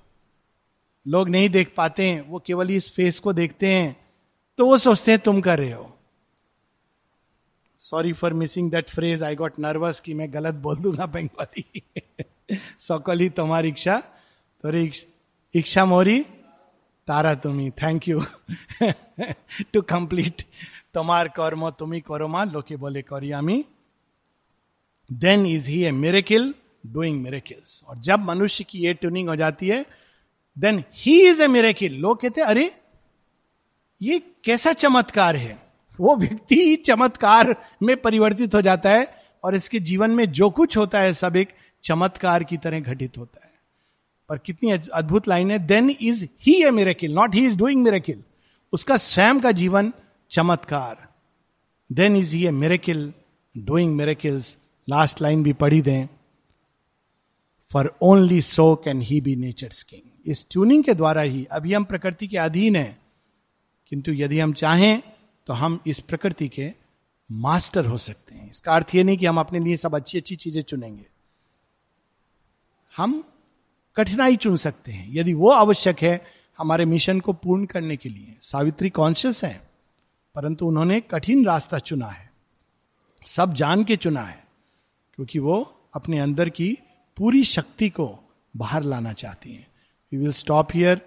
लोग नहीं देख पाते हैं, वो केवल इस फेस को देखते हैं तो वो सोचते हैं, तुम कर रहे हो. Sorry for missing that phrase I got nervous कि मैं गलत बोल दूँगा बंगाली। सकल ही तुम्हारी इच्छा तो इच्छा मोरी तारा तुम्ही थैंक यू टू कंप्लीट तुम्हार कर्म तुम्ही करो मा लोके बोले करियामी then is he a miracle doing miracles और जब मनुष्य की ये ट्यूनिंग हो जाती है then he is a miracle लोग कहते अरे, ये कैसा चमत्कार है? वो व्यक्ति चमत्कार में परिवर्तित हो जाता है और इसके जीवन में जो कुछ होता है, सब एक चमत्कार की तरह घटित होता है। पर कितनी अद्भुत लाइन है then is he a miracle not he is doing miracle उसका स्वयं का जीवन चमत्कार। Then is he a miracle doing miracles last line भी पढ़ी दें। For only so can he be nature king इस ट्यूनिंग के द्वारा ही, अभी हम प्रकृति के अधीन हैं, किंतु यदि हम चाहें तो हम इस प्रकृति के मास्टर हो सकते हैं। इसका अर्थ यह नहीं कि हम अपने लिए सब अच्छी अच्छी चीज़ें चुनेंगे। हम कठिनाई चुन सकते हैं। यदि वो आवश्यक है हमारे मिशन को पूर्ण करने के लिए, सावित्री कॉन्शियस है, परंतु उन्होंने कठिन रास्ता चुना है। सब जान के चुना है, क्योंकि वो अपने अंदर की पूरी शक्ति को बाहर लाना चाहती हैं। We will stop here